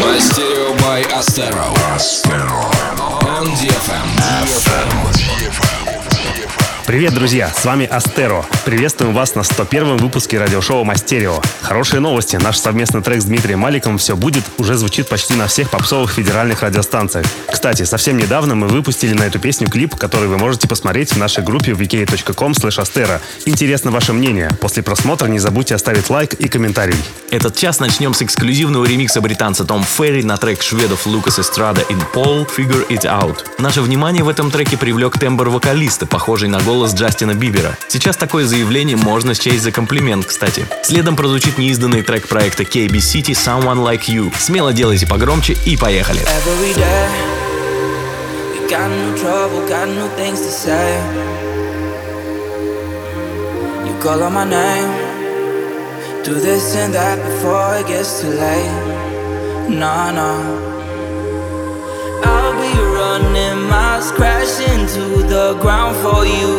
Мастерио by Astero. On DFM. Привет, друзья! С вами Астеро. Приветствуем вас на 101-м выпуске радиошоу Мастерио. Хорошие новости. Наш совместный трек с Дмитрием Маликом «Все будет» уже звучит почти на всех попсовых федеральных радиостанциях. Кстати, совсем недавно мы выпустили на эту песню клип, который вы можете посмотреть в нашей группе vk.com. Интересно ваше мнение. После просмотра не забудьте оставить лайк и комментарий. Этот час начнем с эксклюзивного ремикса британца Том Ферри на трек шведов Лукас Эстрада и Paul Figure It Out. Наше внимание в этом треке привлек тембр вокалиста, похожий на голос Джастина Бибера. Сейчас такое заявление можно счесть за комплимент, кстати. Следом прозвучит неизданный трек проекта KB City Someone Like You. Смело делайте погромче и поехали. Do this and that before it gets too late. No, no. I'll be running miles, crash into the ground for you.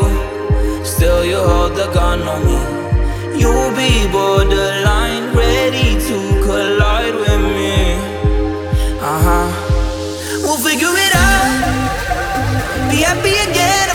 Still, you hold the gun on me. You'll be borderline, ready to collide with me. Uh huh. We'll figure it out. Be happy again,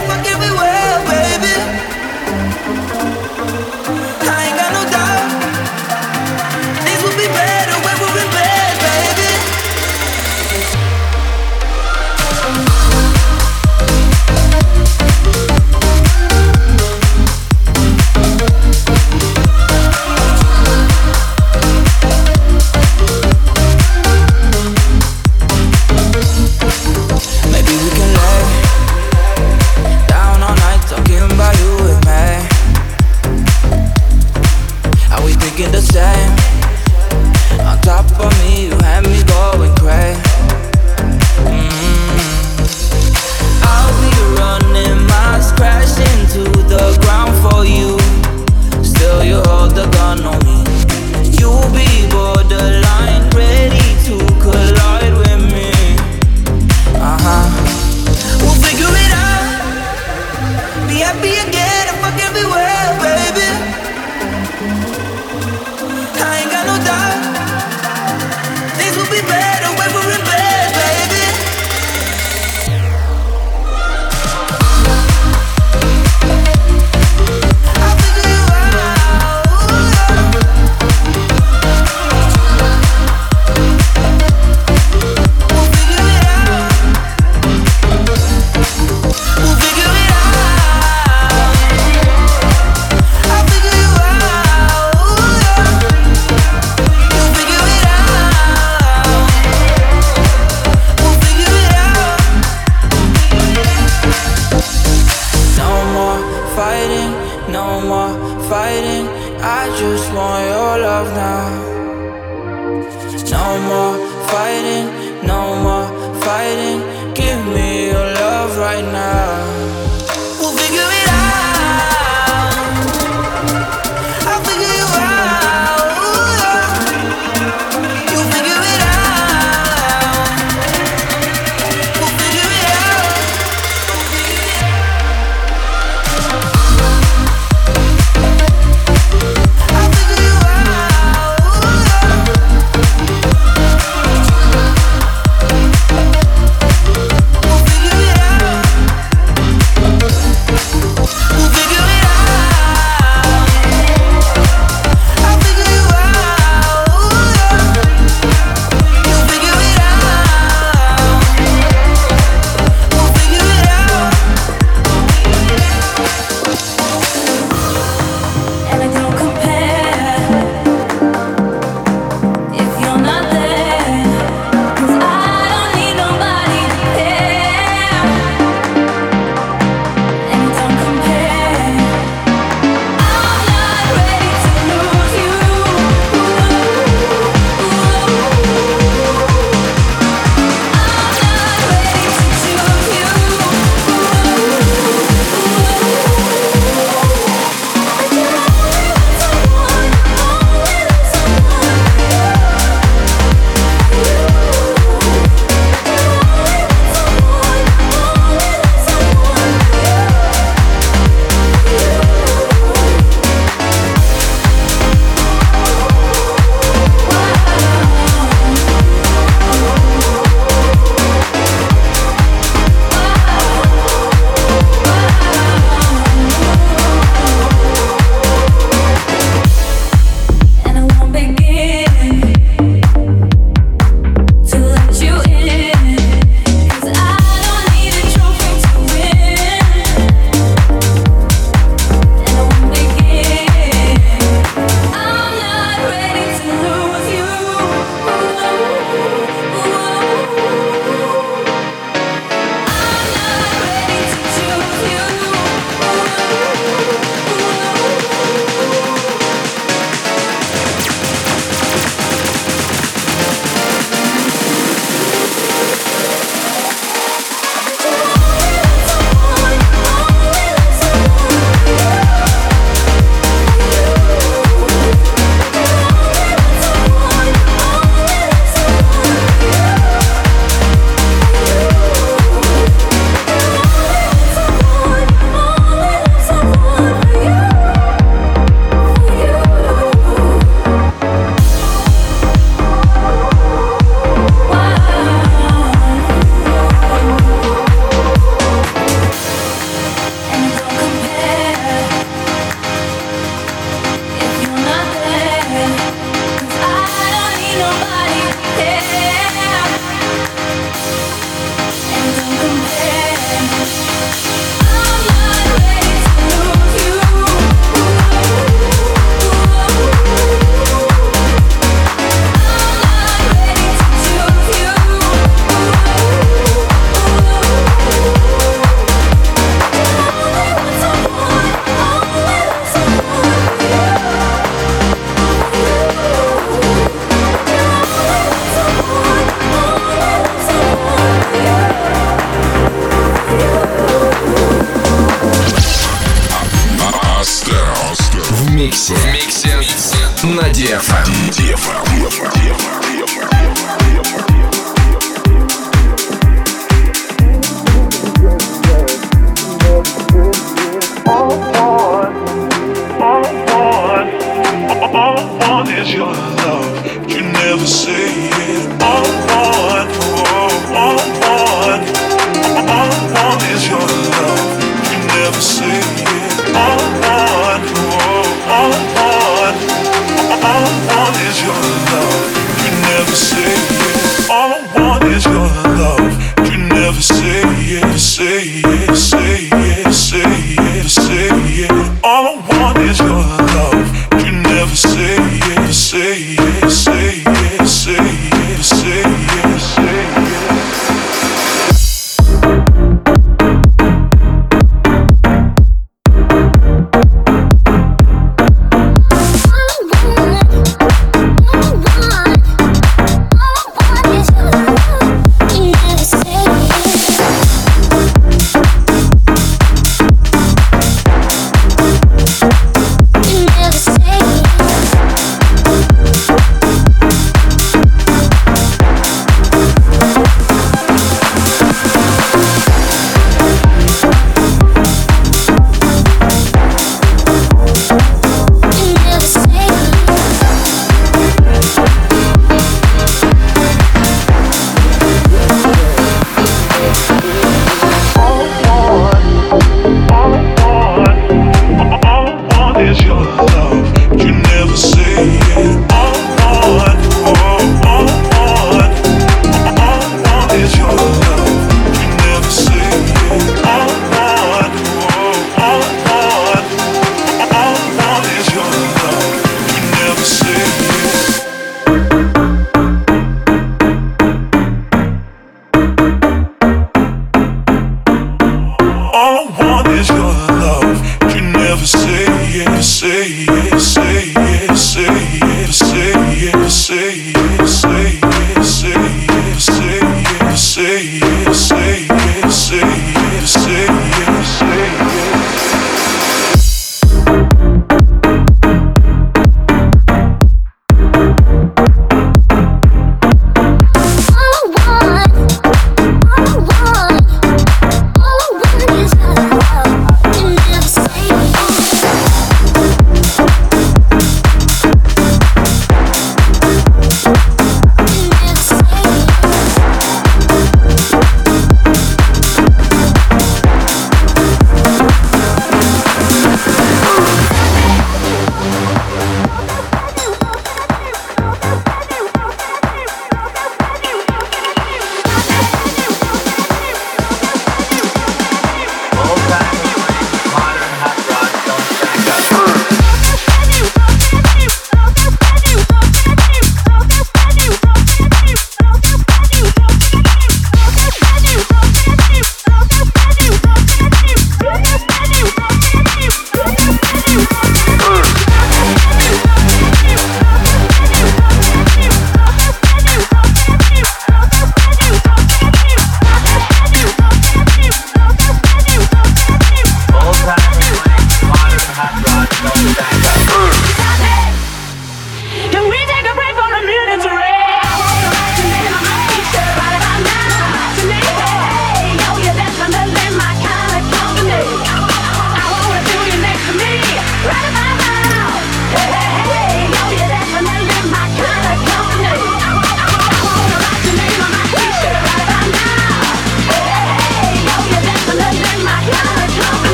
is your love. You never say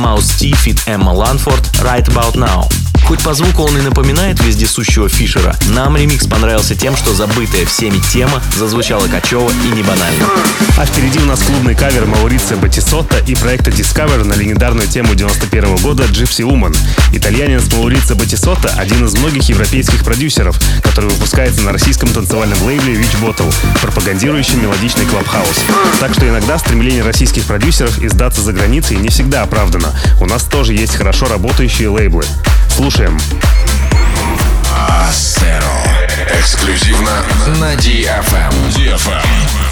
Mouse T Fit Emma Lanford Right About Now. Хоть по звуку он и напоминает вездесущего Фишера, нам ремикс понравился тем, что забытая всеми тема зазвучала кочево и не банально. А впереди у нас клубный кавер Мауриция Батисотта и проекта Discover на легендарную тему 91 года Gypsy Woman. Итальянец Мауриция Батисотта – один из многих европейских продюсеров, который выпускается на российском танцевальном лейбле Witch Bottle, пропагандирующем мелодичный клабхаус. Так что иногда стремление российских продюсеров издаться за границей не всегда оправдано. У нас тоже есть хорошо работающие лейблы. Слушаем. Эксклюзивно на DFM. DFM.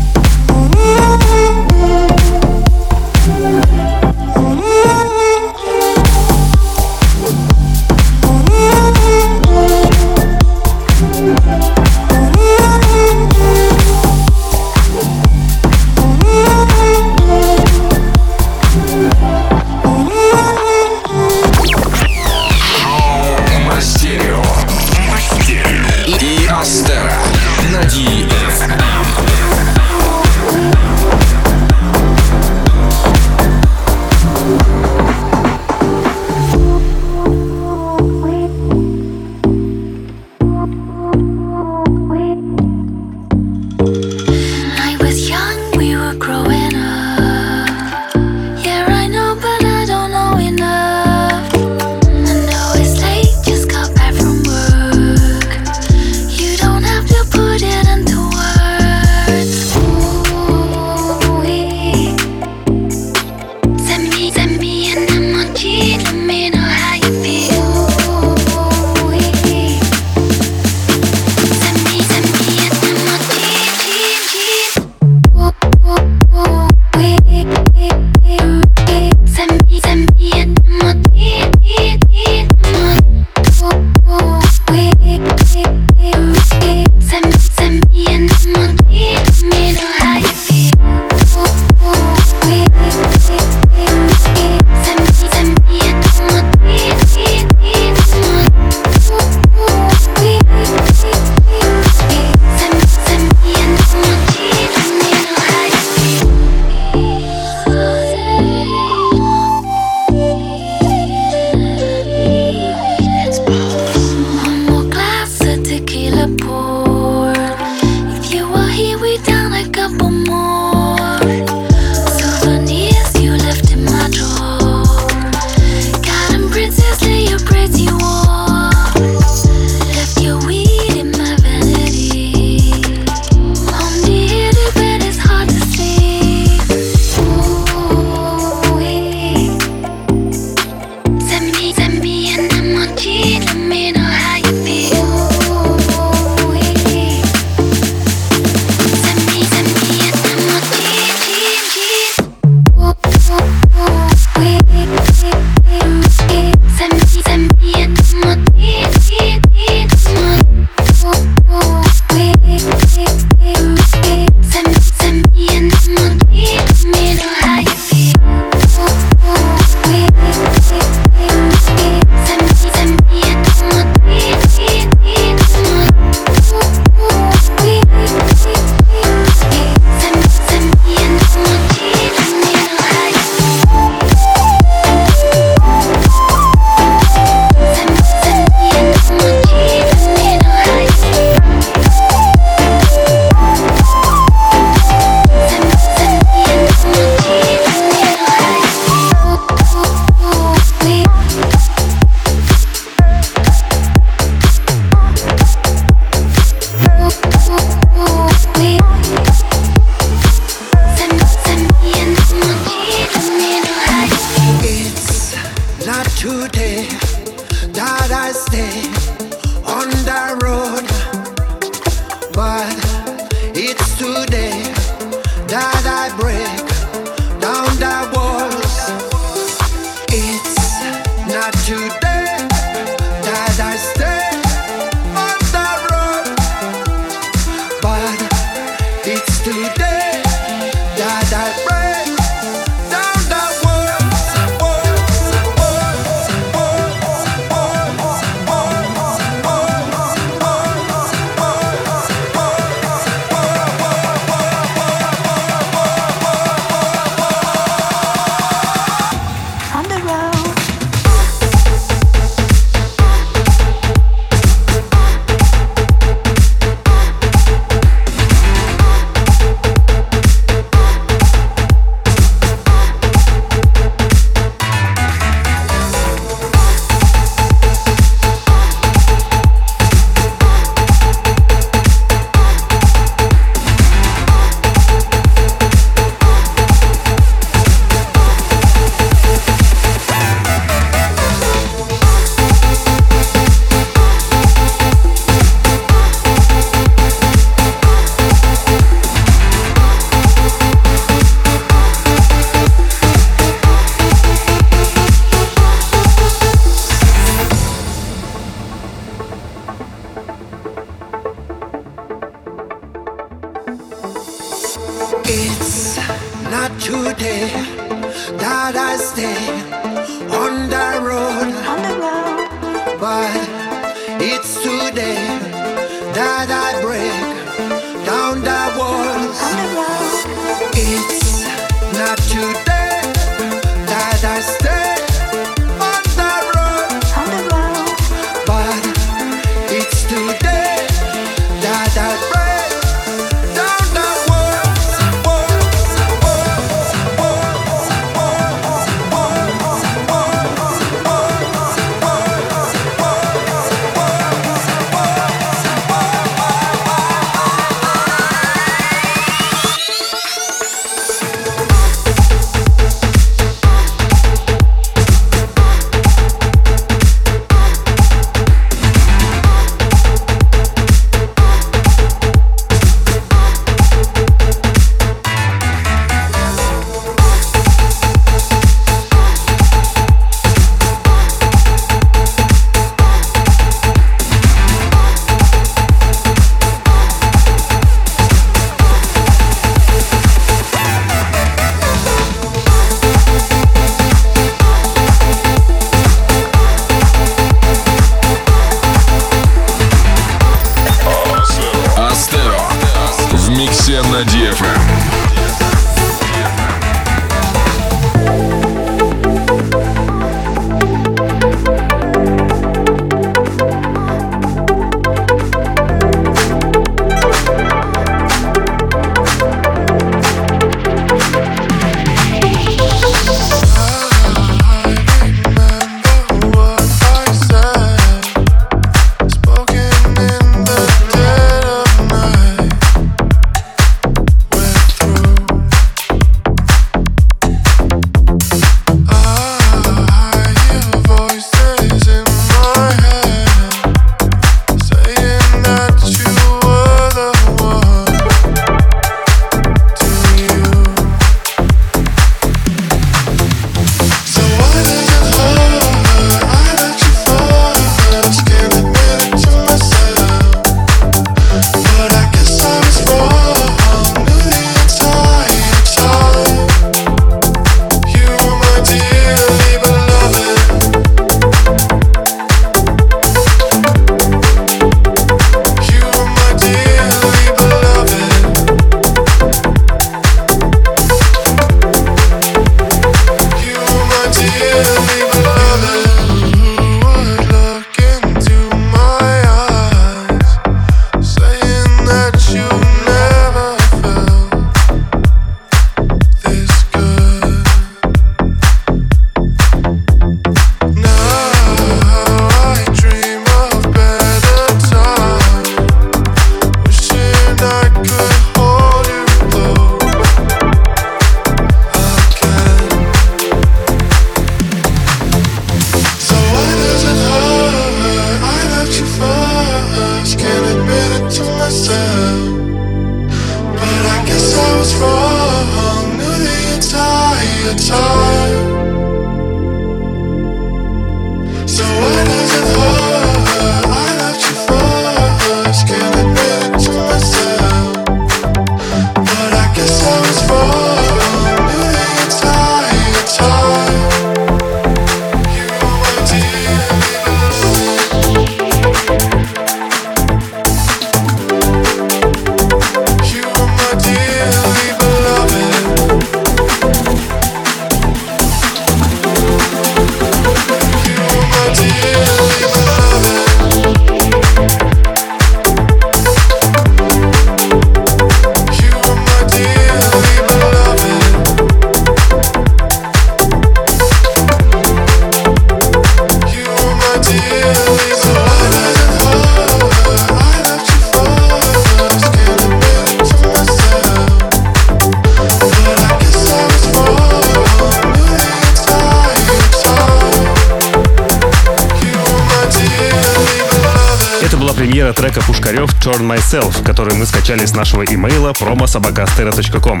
собака astero.com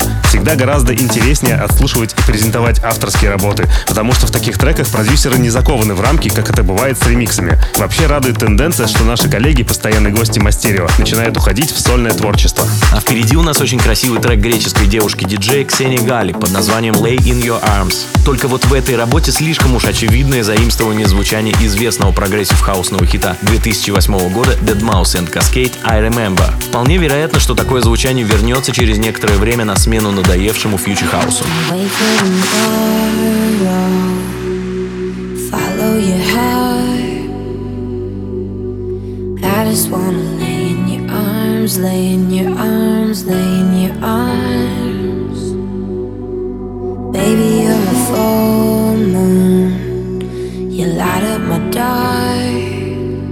всегда гораздо интереснее отслушивать и презентовать авторские работы, потому что в таких треках продюсеры не закованы в рамки, как это бывает с ремиксами. Вообще радует тенденция, что наши коллеги, постоянные гости Астеро, начинают уходить в сольное творчество. А впереди у нас очень красивый трек греческой девушки-диджея Ксении Гали под названием «Lay in your arms». Только вот в этой работе слишком уж очевидное заимствование звучания известного progressive house ного хита 2008 года Deadmau5 and Kaskade «I Remember». Вполне вероятно, что такое звучание вернется через некоторое время на смену надоедавшему надоевшему future house у. Lay in your arms, lay in your arms. Baby, you're a full moon. You light up my dark.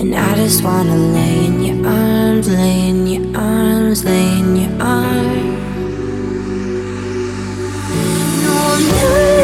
And I just wanna lay in your arms, lay in your arms, lay in your arms. Ooh.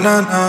na na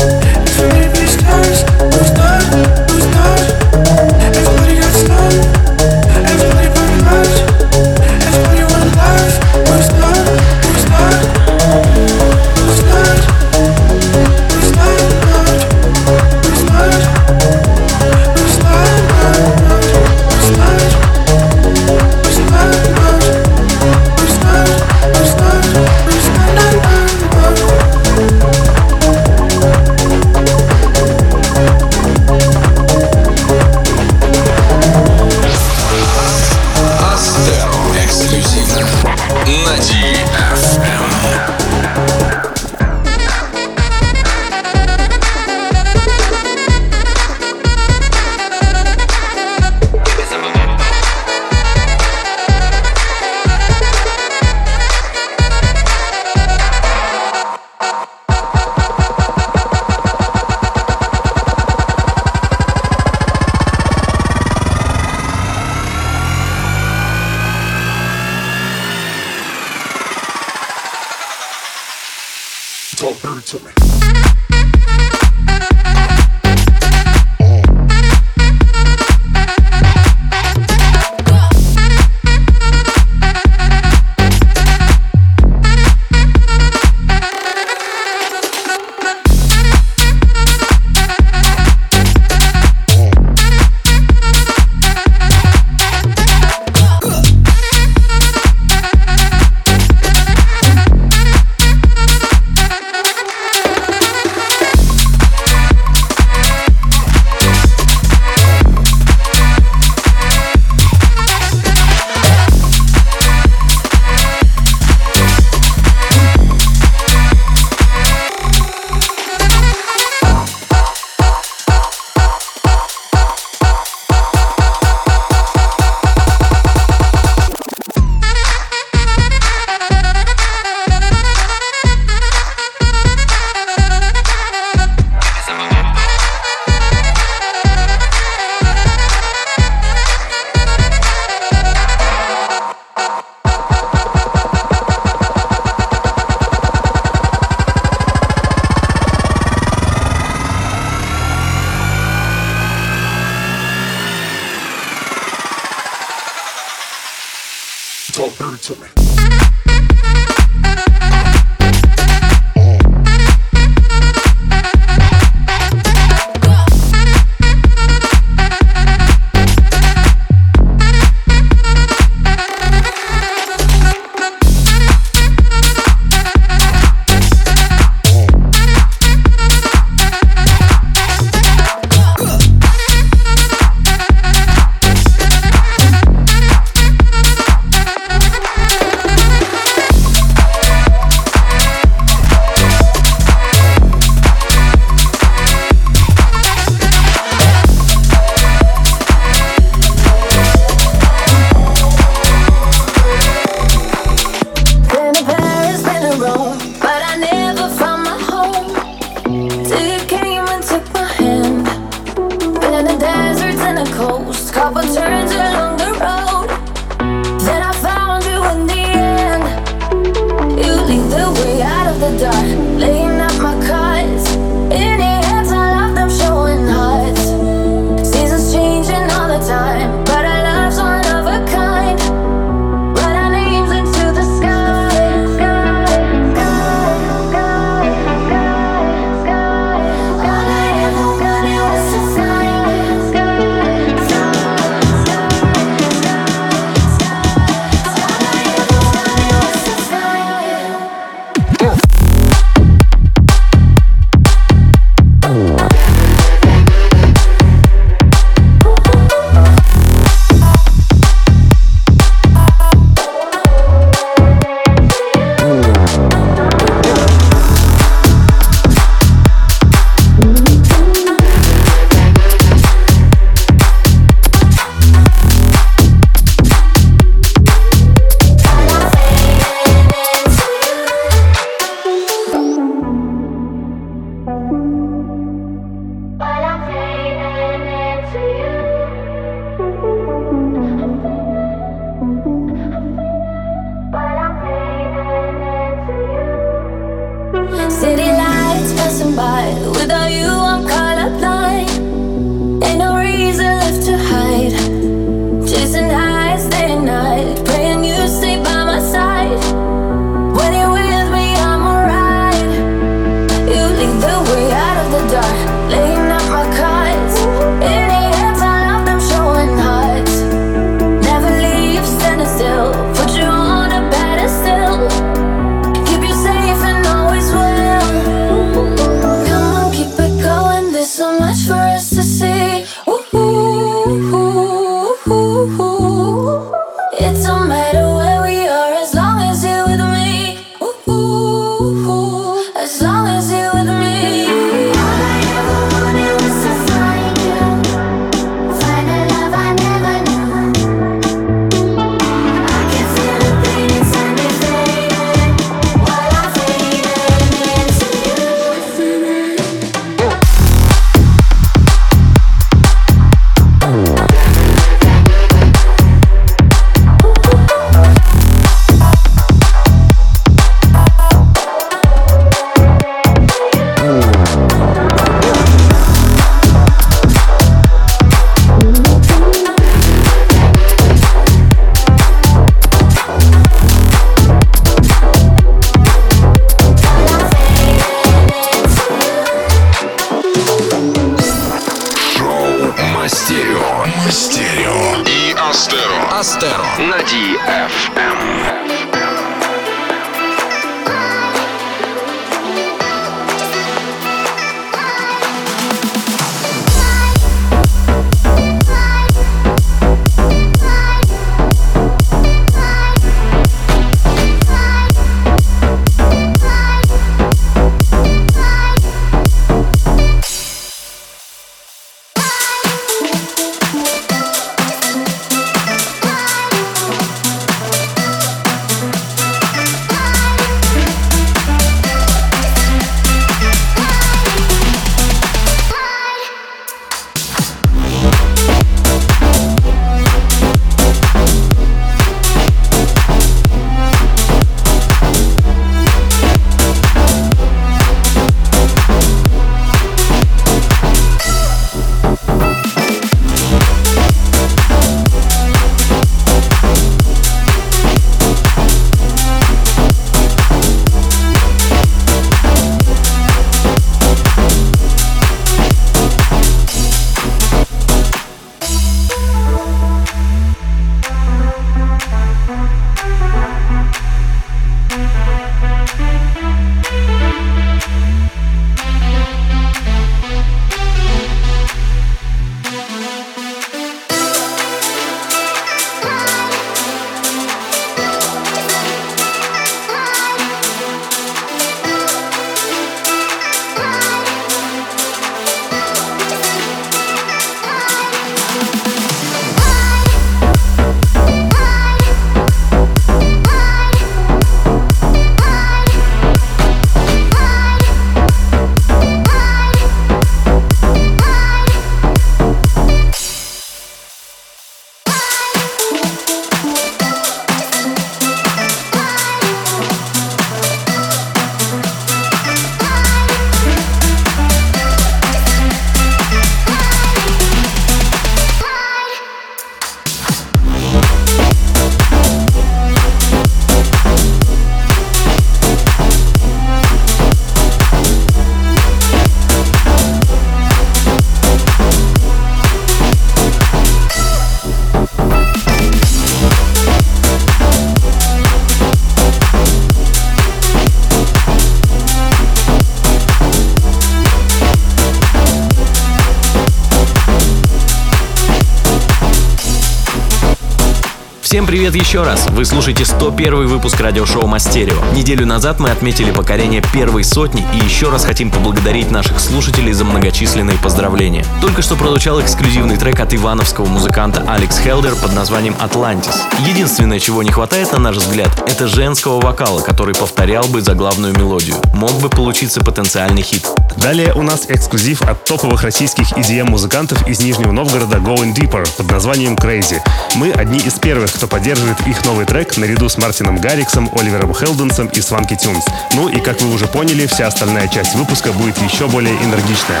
привет еще раз! Вы слушаете 101 выпуск радиошоу Мастерио. Неделю назад мы отметили покорение первой сотни и еще раз хотим поблагодарить наших слушателей за многочисленные поздравления. Только что прозвучал эксклюзивный трек от ивановского музыканта Алекс Хелдер под названием «Атлантис». Единственное, чего не хватает, на наш взгляд, это женского вокала, который повторял бы за главную мелодию. Мог бы получиться потенциальный хит. Далее у нас эксклюзив от топовых российских EDM-музыкантов из Нижнего Новгорода Going Deeper под названием Crazy. Мы одни из первых, кто поддерживает их новый трек наряду с Мартином Гарриксом, Оливером Хелденсом и Сванки Тюнс. Ну и, как вы уже поняли, вся остальная часть выпуска будет еще более энергичная.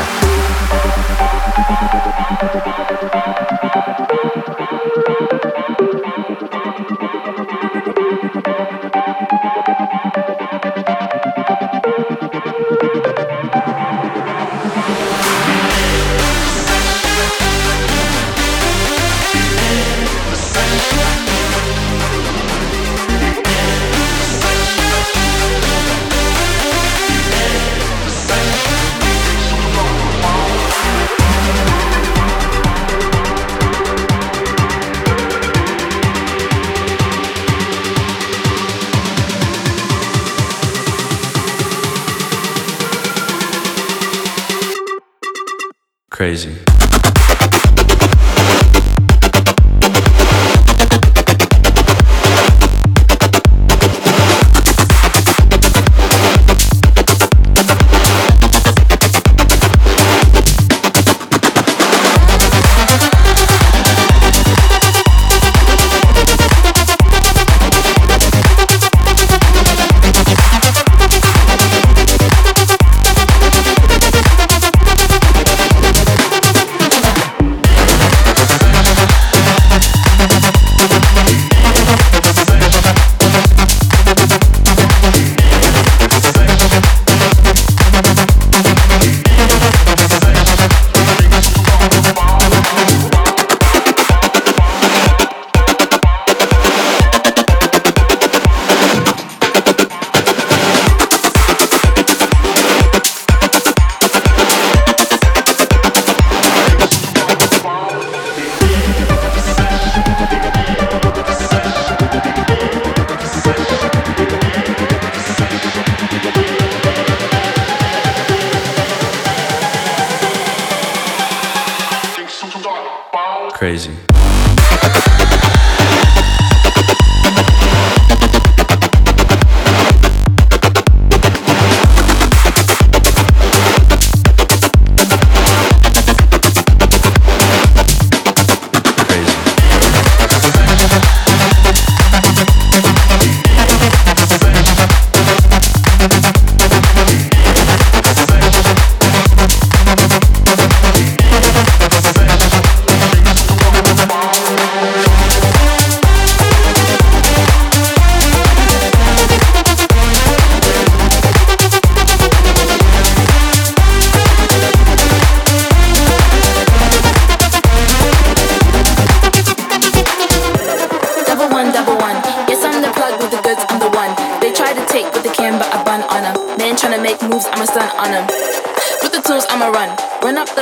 Crazy.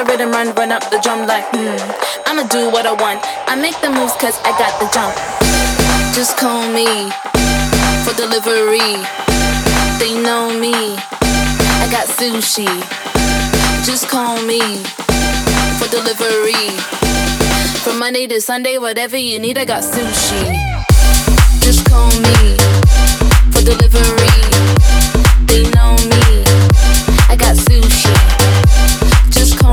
Rhythm, run, run up the drum like, hmm. I'ma do what I want. I make the moves cause I got the jump. Just call me for delivery. They know me. I got sushi. Just call me for delivery. From Monday to Sunday, whatever you need, I got sushi. Just call me for delivery. They know me.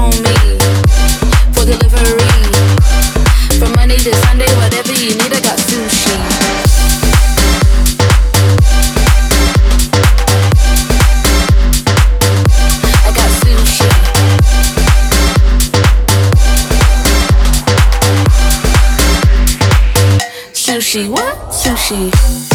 For delivery. From Monday to Sunday, whatever you need, I got sushi. I got sushi. Sushi, what? Sushi.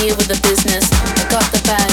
here with the business. I got the bag.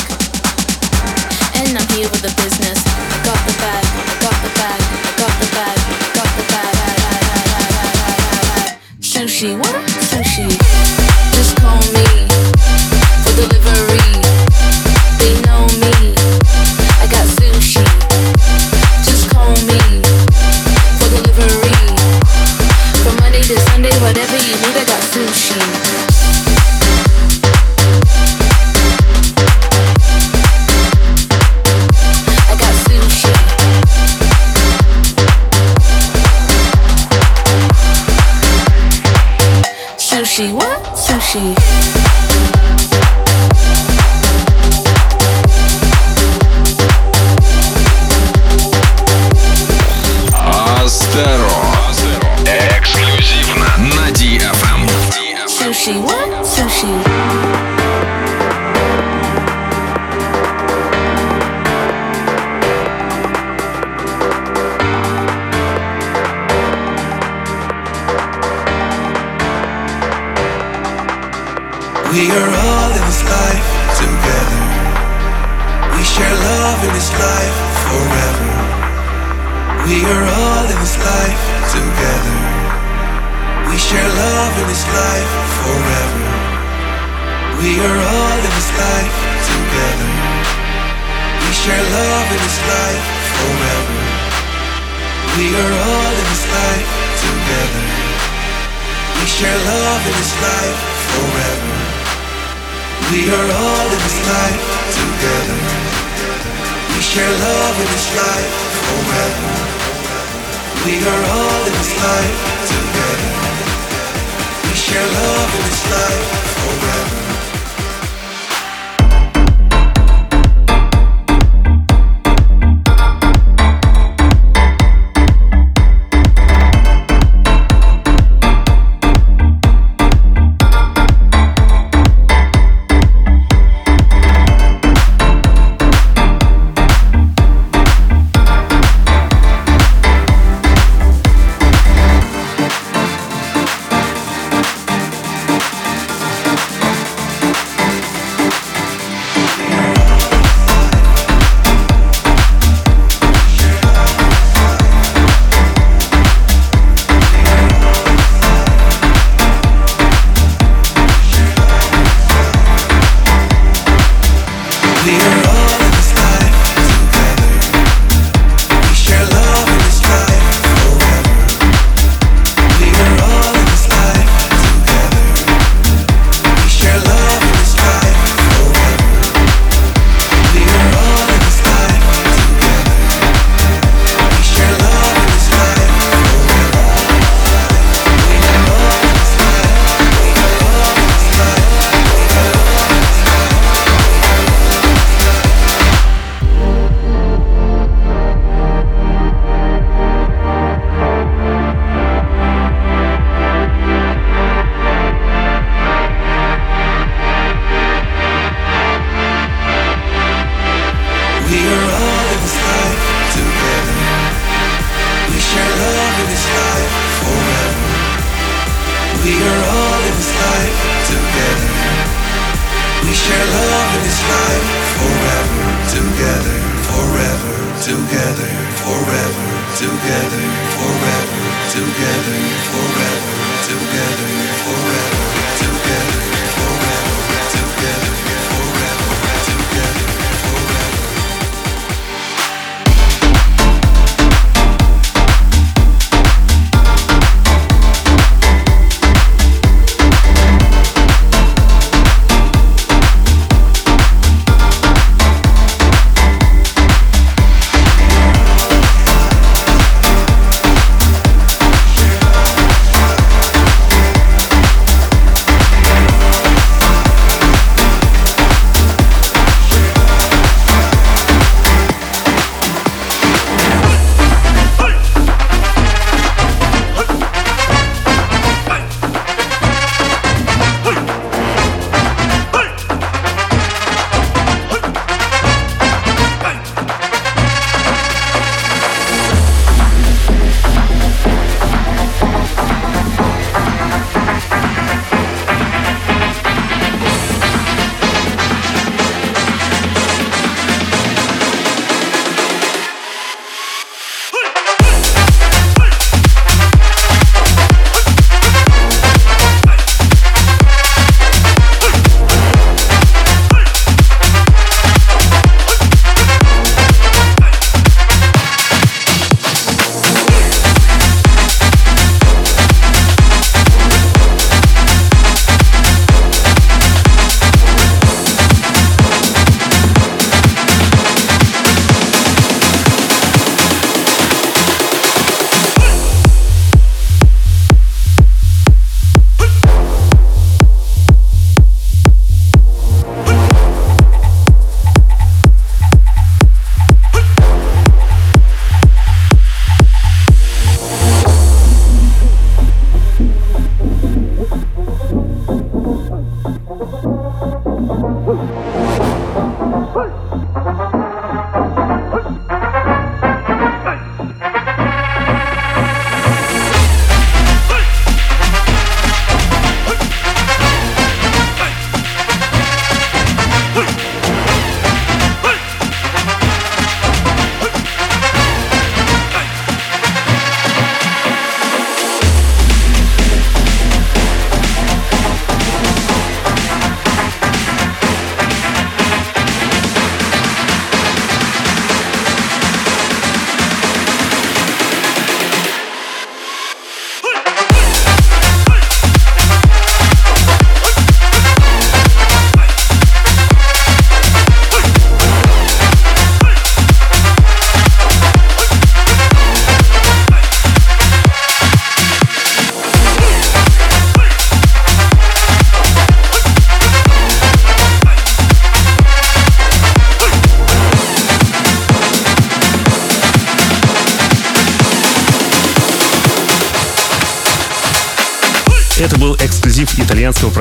share love in this life forever together, forever together, forever together, forever together, forever together.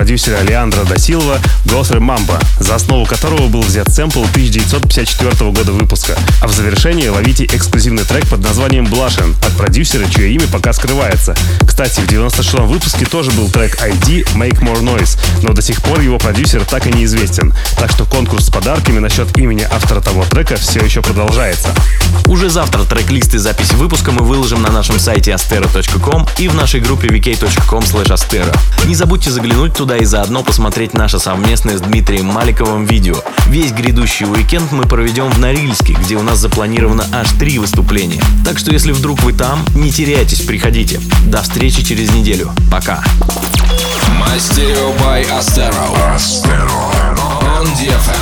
Продюсера Леандро да Силва «Гоthер Мамба», за основу которого был взят сэмпл 1954 года выпуска. А в завершении ловите эксклюзивный трек под названием «Blushin» от продюсера, чье имя пока скрывается. Кстати, в 96-м выпуске тоже был трек ID «Make More Noise», но до сих пор его продюсер так и неизвестен. Так что конкурс с подарками насчет имени автора того трека все еще продолжается. Уже завтра трек-лист и запись выпуска мы выложим на нашем сайте astero.com и в нашей группе vk.com astero. Не забудьте заглянуть туда и заодно посмотреть наше совместное с Дмитрием Маликовым видео. Весь грядущий уикенд мы проведем в Норильске, где у нас запланировано аж три выступления. Так что если вдруг вы там, не теряйтесь, приходите. До встречи через неделю. Пока. Мастерио by Astero. Astero. On DFM.